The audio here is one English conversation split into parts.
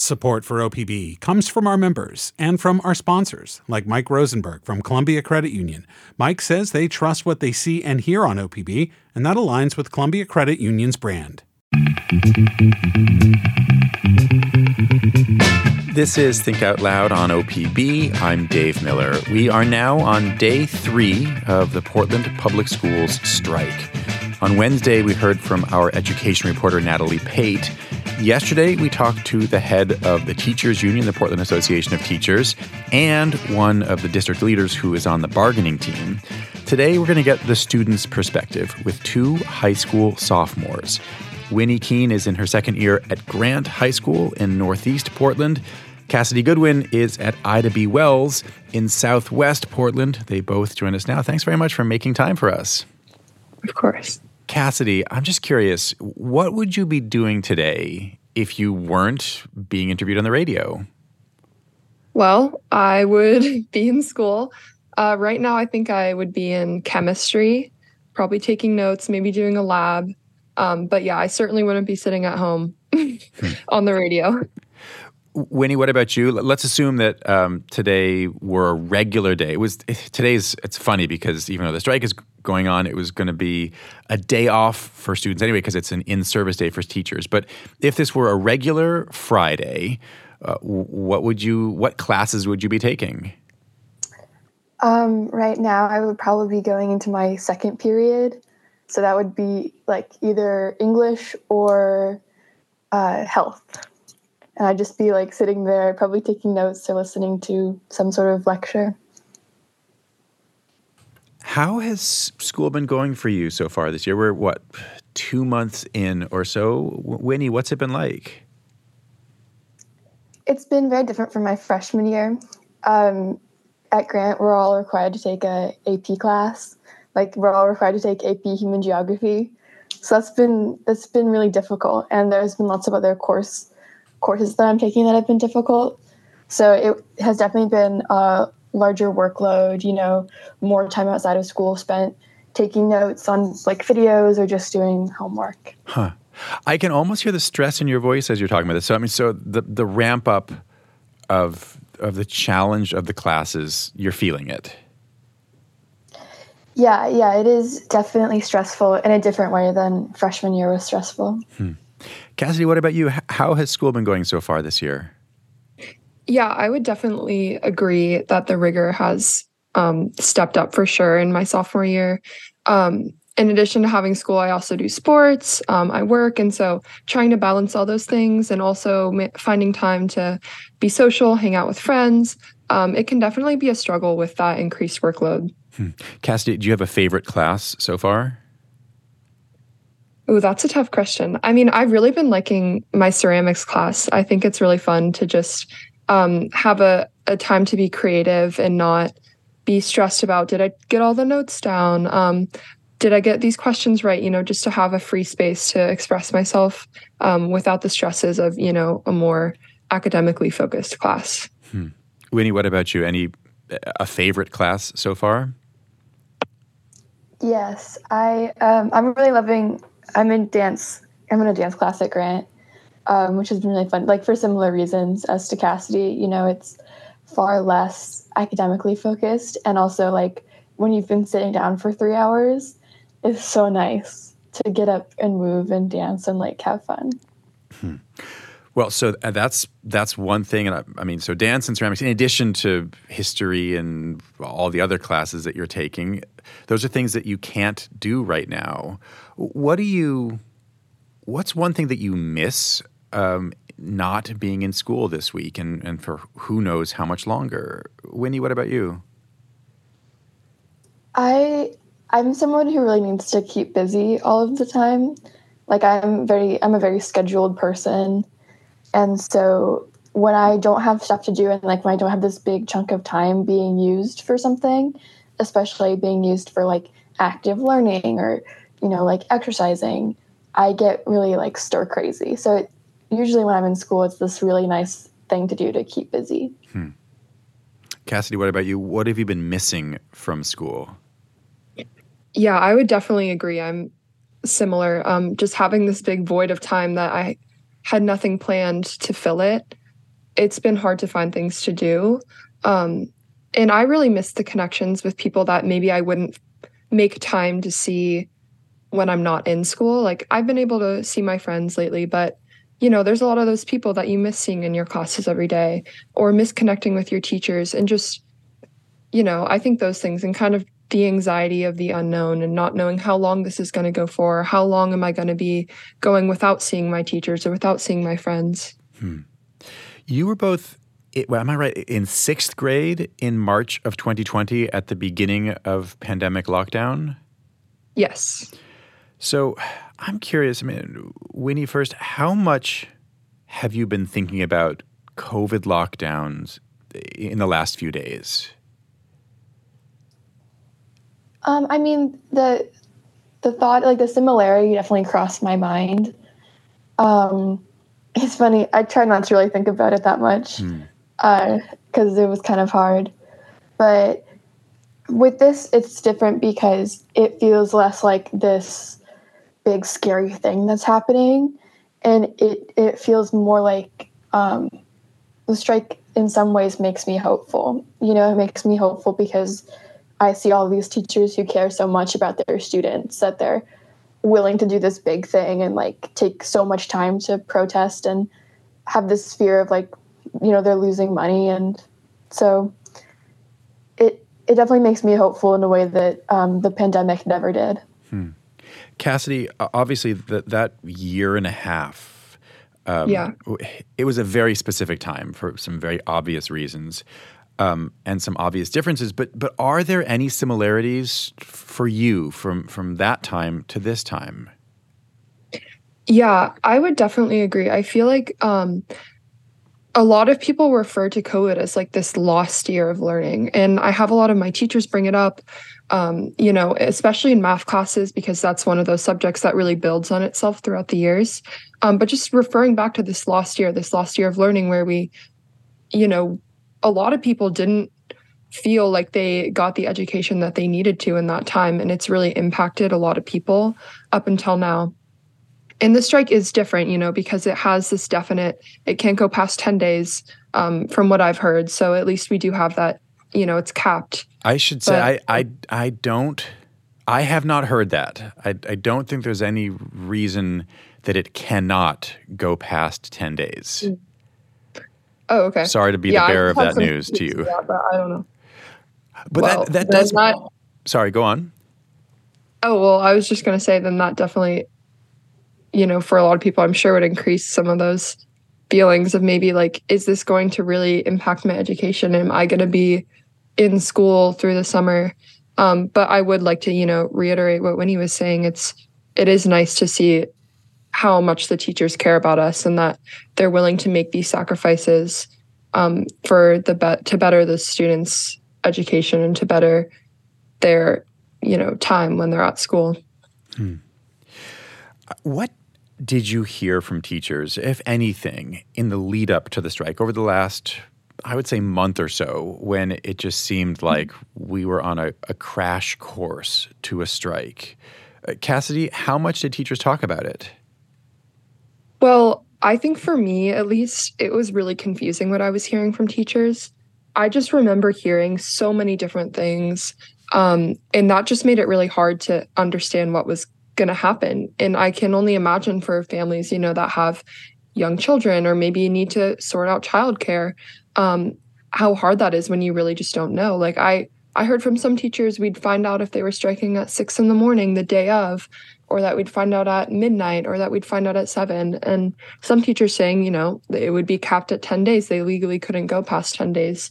Support for OPB comes from our members and from our sponsors, like Mike Rosenberg from Columbia Credit Union. Mike says they trust what they see and hear on OPB, and that aligns with Columbia Credit Union's brand. This is Think Out Loud on OPB. I'm Dave Miller. We are now on day three of the Portland Public Schools strike. On Wednesday, we heard from our education reporter, Natalie Pate. Yesterday, we talked to the head of the Teachers Union, the Portland Association of Teachers, and one of the district leaders who is on the bargaining team. Today, we're going to get the students' perspective with two high school sophomores. Winnie Keane is in her second year at Grant High School in Northeast Portland. Cassidy Goodwin is at Ida B. Wells in Southwest Portland. They both join us now. Thanks very much for making time for us. Of course. Cassidy, I'm just curious, what would you be doing today if you weren't being interviewed on the radio? Well, I would be in school. Uh, right now, I think I would be in chemistry, probably taking notes, maybe doing a lab. Um, but yeah, I certainly wouldn't be sitting at home on the radio. Winnie, what about you? Let's assume that um, today were a regular day. It was today's. It's funny because even though the strike is going on, it was going to be a day off for students anyway because it's an in-service day for teachers. But if this were a regular Friday, uh, what would you? What classes would you be taking? Um, right now, I would probably be going into my second period, so that would be like either English or uh, health and I'd just be like sitting there, probably taking notes or listening to some sort of lecture. How has school been going for you so far this year? We're what, two months in or so? Winnie, what's it been like? It's been very different from my freshman year. Um, at Grant, we're all required to take a AP class. Like we're all required to take AP Human Geography. So that's been that's been really difficult, and there's been lots of other course courses that I'm taking that have been difficult. So it has definitely been a larger workload, you know, more time outside of school spent taking notes on like videos or just doing homework. Huh. I can almost hear the stress in your voice as you're talking about this. So I mean, so the the ramp up of of the challenge of the classes, you're feeling it. Yeah, yeah, it is definitely stressful in a different way than freshman year was stressful. Hmm. Cassidy, what about you? How has school been going so far this year? Yeah, I would definitely agree that the rigor has um, stepped up for sure in my sophomore year. Um, in addition to having school, I also do sports, um, I work. And so trying to balance all those things and also ma- finding time to be social, hang out with friends, um, it can definitely be a struggle with that increased workload. Hmm. Cassidy, do you have a favorite class so far? Oh, that's a tough question. I mean, I've really been liking my ceramics class. I think it's really fun to just um, have a, a time to be creative and not be stressed about did I get all the notes down? Um, did I get these questions right? You know, just to have a free space to express myself um, without the stresses of, you know, a more academically focused class. Hmm. Winnie, what about you? Any a favorite class so far? Yes, I um, I'm really loving I'm in dance. I'm in a dance class at Grant, um, which has been really fun. Like for similar reasons as to Cassidy, you know, it's far less academically focused, and also like when you've been sitting down for three hours, it's so nice to get up and move and dance and like have fun. Hmm. Well, so uh, that's that's one thing, and I, I, mean, so dance and ceramics, in addition to history and all the other classes that you're taking, those are things that you can't do right now. What do you? What's one thing that you miss um, not being in school this week, and and for who knows how much longer? Winnie, what about you? I I'm someone who really needs to keep busy all of the time. Like I'm very I'm a very scheduled person and so when I don't have stuff to do and like when I don't have this big chunk of time being used for something, especially being used for like active learning or, you know, like exercising, I get really like stir crazy. So it, usually when I'm in school, it's this really nice thing to do to keep busy. Hmm. Cassidy, what about you? What have you been missing from school? Yeah, I would definitely agree. I'm similar. Um, just having this big void of time that I had nothing planned to fill it. it's been hard to find things to do. Um, and I really miss the connections with people that maybe I wouldn't make time to see when I'm not in school. Like I've been able to see my friends lately, but you know, there's a lot of those people that you miss seeing in your classes every day or miss connecting with your teachers and just you know, I think those things and kind of the anxiety of the unknown and not knowing how long this is going to go for, how long am I going to be going without seeing my teachers or without seeing my friends. Hmm. You were both well, am I right? In sixth grade in March of 2020 at the beginning of pandemic lockdown? Yes. So I'm curious, I mean, Winnie, first, how much have you been thinking about COVID lockdowns in the last few days? Um, I mean, the the thought, like the similarity, definitely crossed my mind. Um, it's funny. I try not to really think about it that much. Because uh, it was kind of hard. But with this, it's different because it feels less like this big scary thing that's happening, and it it feels more like um, the strike in some ways makes me hopeful. You know, it makes me hopeful because I see all these teachers who care so much about their students that they're willing to do this big thing and like take so much time to protest and have this fear of like you know they're losing money. And so it it definitely makes me hopeful in a way that um, the pandemic never did. Hmm. cassidy obviously that that year and a half um, yeah. it was a very specific time for some very obvious reasons um, and some obvious differences but but are there any similarities for you from from that time to this time yeah i would definitely agree i feel like um, a lot of people refer to COVID as like this lost year of learning. And I have a lot of my teachers bring it up, um, you know, especially in math classes, because that's one of those subjects that really builds on itself throughout the years. Um, but just referring back to this lost year, this lost year of learning where we, you know, a lot of people didn't feel like they got the education that they needed to in that time. And it's really impacted a lot of people up until now and the strike is different you know because it has this definite it can't go past 10 days um, from what i've heard so at least we do have that you know it's capped i should say I, I i don't i have not heard that I, I don't think there's any reason that it cannot go past 10 days mm. Oh okay sorry to be yeah, the bearer of that news to you that, but i don't know but well, that that does not sorry go on oh well i was just going to say then that definitely you know, for a lot of people, I'm sure would increase some of those feelings of maybe like, is this going to really impact my education? Am I going to be in school through the summer? Um, but I would like to, you know, reiterate what Winnie was saying. It's it is nice to see how much the teachers care about us and that they're willing to make these sacrifices um, for the be- to better the students' education and to better their you know time when they're at school. Hmm. What did you hear from teachers, if anything, in the lead up to the strike over the last, I would say, month or so, when it just seemed like we were on a, a crash course to a strike? Uh, Cassidy, how much did teachers talk about it? Well, I think for me, at least, it was really confusing what I was hearing from teachers. I just remember hearing so many different things. Um, and that just made it really hard to understand what was going to happen. And I can only imagine for families, you know, that have young children or maybe need to sort out childcare, um, how hard that is when you really just don't know. Like I, I heard from some teachers we'd find out if they were striking at six in the morning the day of, or that we'd find out at midnight, or that we'd find out at seven. And some teachers saying, you know, it would be capped at 10 days. They legally couldn't go past 10 days.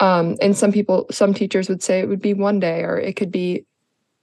Um, and some people, some teachers would say it would be one day, or it could be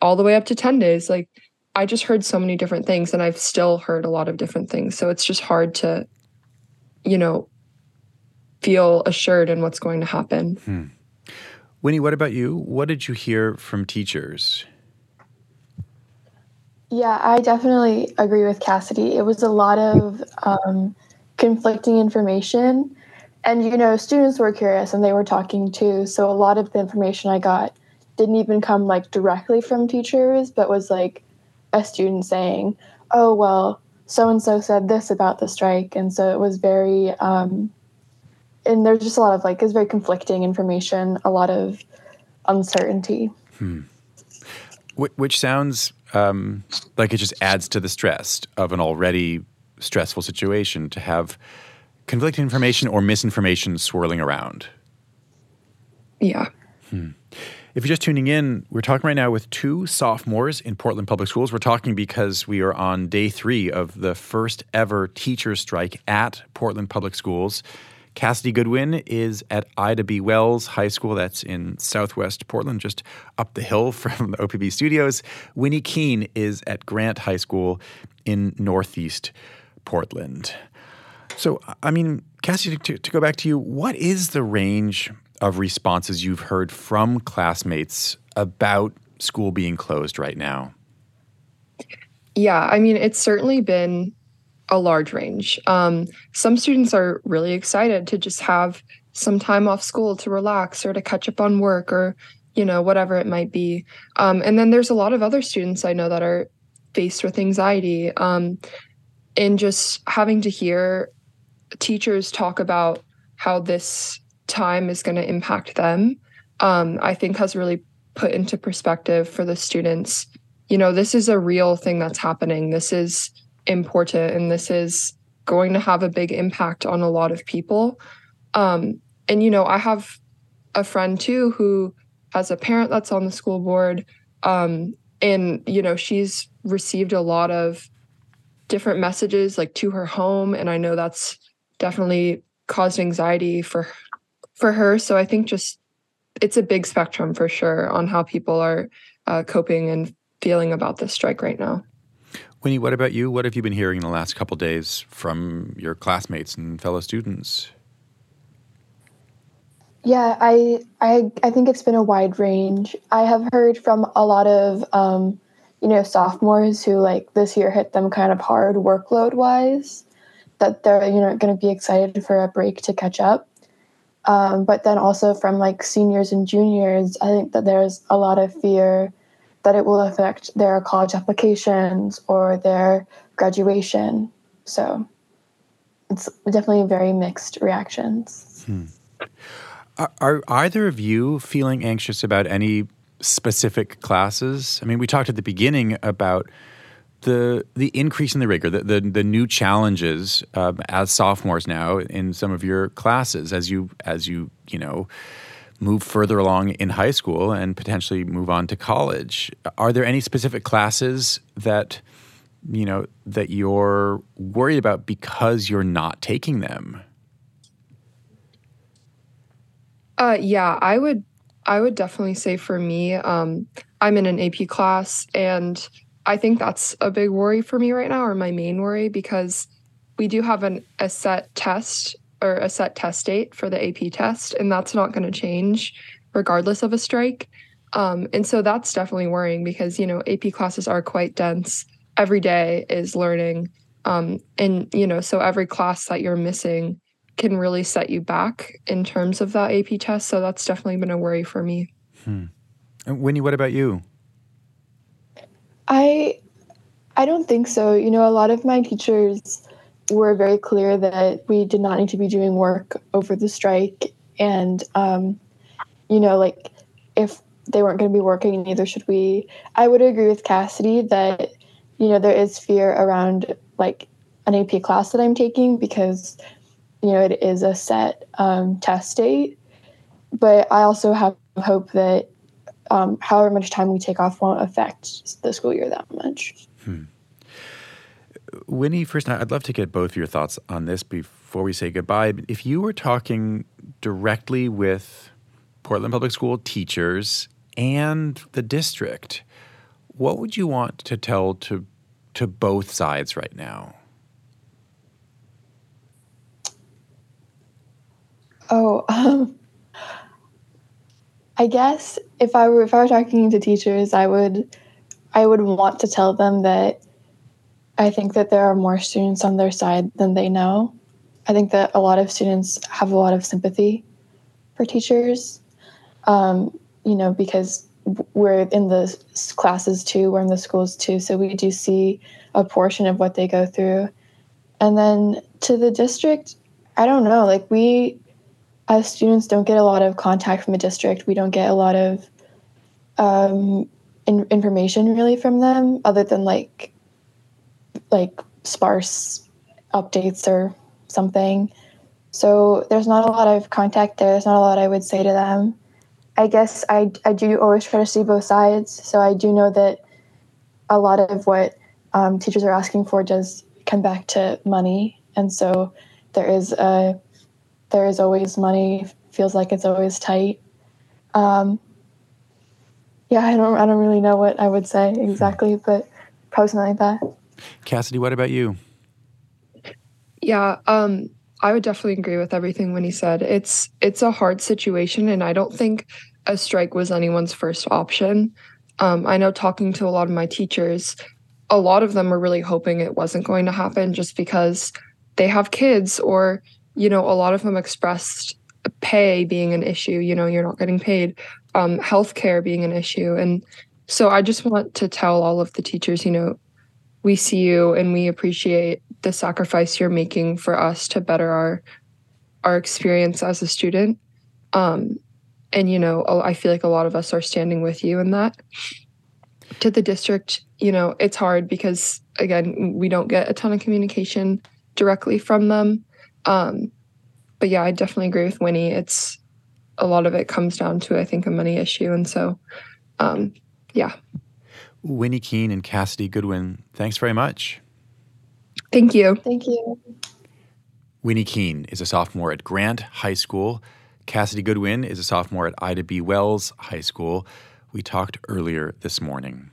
all the way up to 10 days. Like I just heard so many different things and I've still heard a lot of different things. So it's just hard to, you know, feel assured in what's going to happen. Hmm. Winnie, what about you? What did you hear from teachers? Yeah, I definitely agree with Cassidy. It was a lot of um, conflicting information. And, you know, students were curious and they were talking too. So a lot of the information I got didn't even come like directly from teachers, but was like a student saying, "Oh well, so and so said this about the strike," and so it was very, um, and there's just a lot of like it's very conflicting information, a lot of uncertainty. Hmm. Which sounds um, like it just adds to the stress of an already stressful situation to have conflicting information or misinformation swirling around. Yeah. Hmm. If you're just tuning in, we're talking right now with two sophomores in Portland Public Schools. We're talking because we are on day three of the first ever teacher strike at Portland Public Schools. Cassidy Goodwin is at Ida B. Wells High School, that's in southwest Portland, just up the hill from the OPB studios. Winnie Keane is at Grant High School in northeast Portland. So, I mean, Cassidy, to, to go back to you, what is the range of responses you've heard from classmates about school being closed right now? Yeah, I mean, it's certainly been a large range. Um, some students are really excited to just have some time off school to relax or to catch up on work or, you know, whatever it might be. Um, and then there's a lot of other students I know that are faced with anxiety um, and just having to hear teachers talk about how this time is going to impact them, um, I think has really put into perspective for the students. You know, this is a real thing that's happening. This is important and this is going to have a big impact on a lot of people. Um, and, you know, I have a friend too who has a parent that's on the school board. Um, and, you know, she's received a lot of different messages like to her home. And I know that's definitely caused anxiety for for her. So I think just it's a big spectrum for sure on how people are uh, coping and feeling about this strike right now. Winnie, what about you? What have you been hearing in the last couple days from your classmates and fellow students? Yeah, I, I I think it's been a wide range. I have heard from a lot of um, you know sophomores who like this year hit them kind of hard workload wise, that they're you know going to be excited for a break to catch up. Um, but then also from like seniors and juniors, I think that there's a lot of fear that it will affect their college applications or their graduation. So it's definitely very mixed reactions. Hmm. Are, are either of you feeling anxious about any specific classes? I mean, we talked at the beginning about the the increase in the rigor, the the, the new challenges uh, as sophomores now in some of your classes as you as you you know move further along in high school and potentially move on to college. Are there any specific classes that you know that you're worried about because you're not taking them? Uh, yeah, I would I would definitely say for me, um, I'm in an AP class and I think that's a big worry for me right now, or my main worry, because we do have an, a set test or a set test date for the AP test, and that's not going to change regardless of a strike. Um, and so that's definitely worrying because, you know, AP classes are quite dense. Every day is learning. Um, and, you know, so every class that you're missing can really set you back in terms of that AP test. So that's definitely been a worry for me. Hmm. And Winnie, what about you? I I don't think so. You know, a lot of my teachers were very clear that we did not need to be doing work over the strike and um, you know, like if they weren't going to be working, neither should we. I would agree with Cassidy that you know there is fear around like an AP class that I'm taking because you know it is a set um, test date, but I also have hope that um, however much time we take off won't affect the school year that much. Hmm. Winnie, first, I'd love to get both your thoughts on this before we say goodbye. If you were talking directly with Portland Public School teachers and the district, what would you want to tell to to both sides right now? Oh, um, I guess if I were if I were talking to teachers, I would I would want to tell them that I think that there are more students on their side than they know. I think that a lot of students have a lot of sympathy for teachers, um, you know, because we're in the classes too, we're in the schools too, so we do see a portion of what they go through. And then to the district, I don't know, like we as students don't get a lot of contact from the district. We don't get a lot of um, in- information really from them, other than like like sparse updates or something. So there's not a lot of contact there. There's not a lot I would say to them. I guess I, I do always try to see both sides. So I do know that a lot of what um, teachers are asking for does come back to money. And so there is a there is always money. Feels like it's always tight. Um, yeah, I don't I don't really know what I would say exactly, but probably something like that. Cassidy, what about you? Yeah, um, I would definitely agree with everything Winnie said. It's it's a hard situation, and I don't think a strike was anyone's first option. Um, I know talking to a lot of my teachers, a lot of them were really hoping it wasn't going to happen just because they have kids, or you know, a lot of them expressed pay being an issue. You know, you're not getting paid, um, healthcare being an issue, and so I just want to tell all of the teachers, you know, we see you and we appreciate the sacrifice you're making for us to better our our experience as a student. Um, and you know i feel like a lot of us are standing with you in that. To the district you know it's hard because again we don't get a ton of communication directly from them. Um, but yeah i definitely agree with winnie. It's a lot of it comes down to i think a money issue. And so um, yeah Winnie Keane and Cassidy Goodwin, thanks very much. Thank you. Thank you. Winnie Keane is a sophomore at Grant High School. Cassidy Goodwin is a sophomore at Ida B. Wells High School. We talked earlier this morning.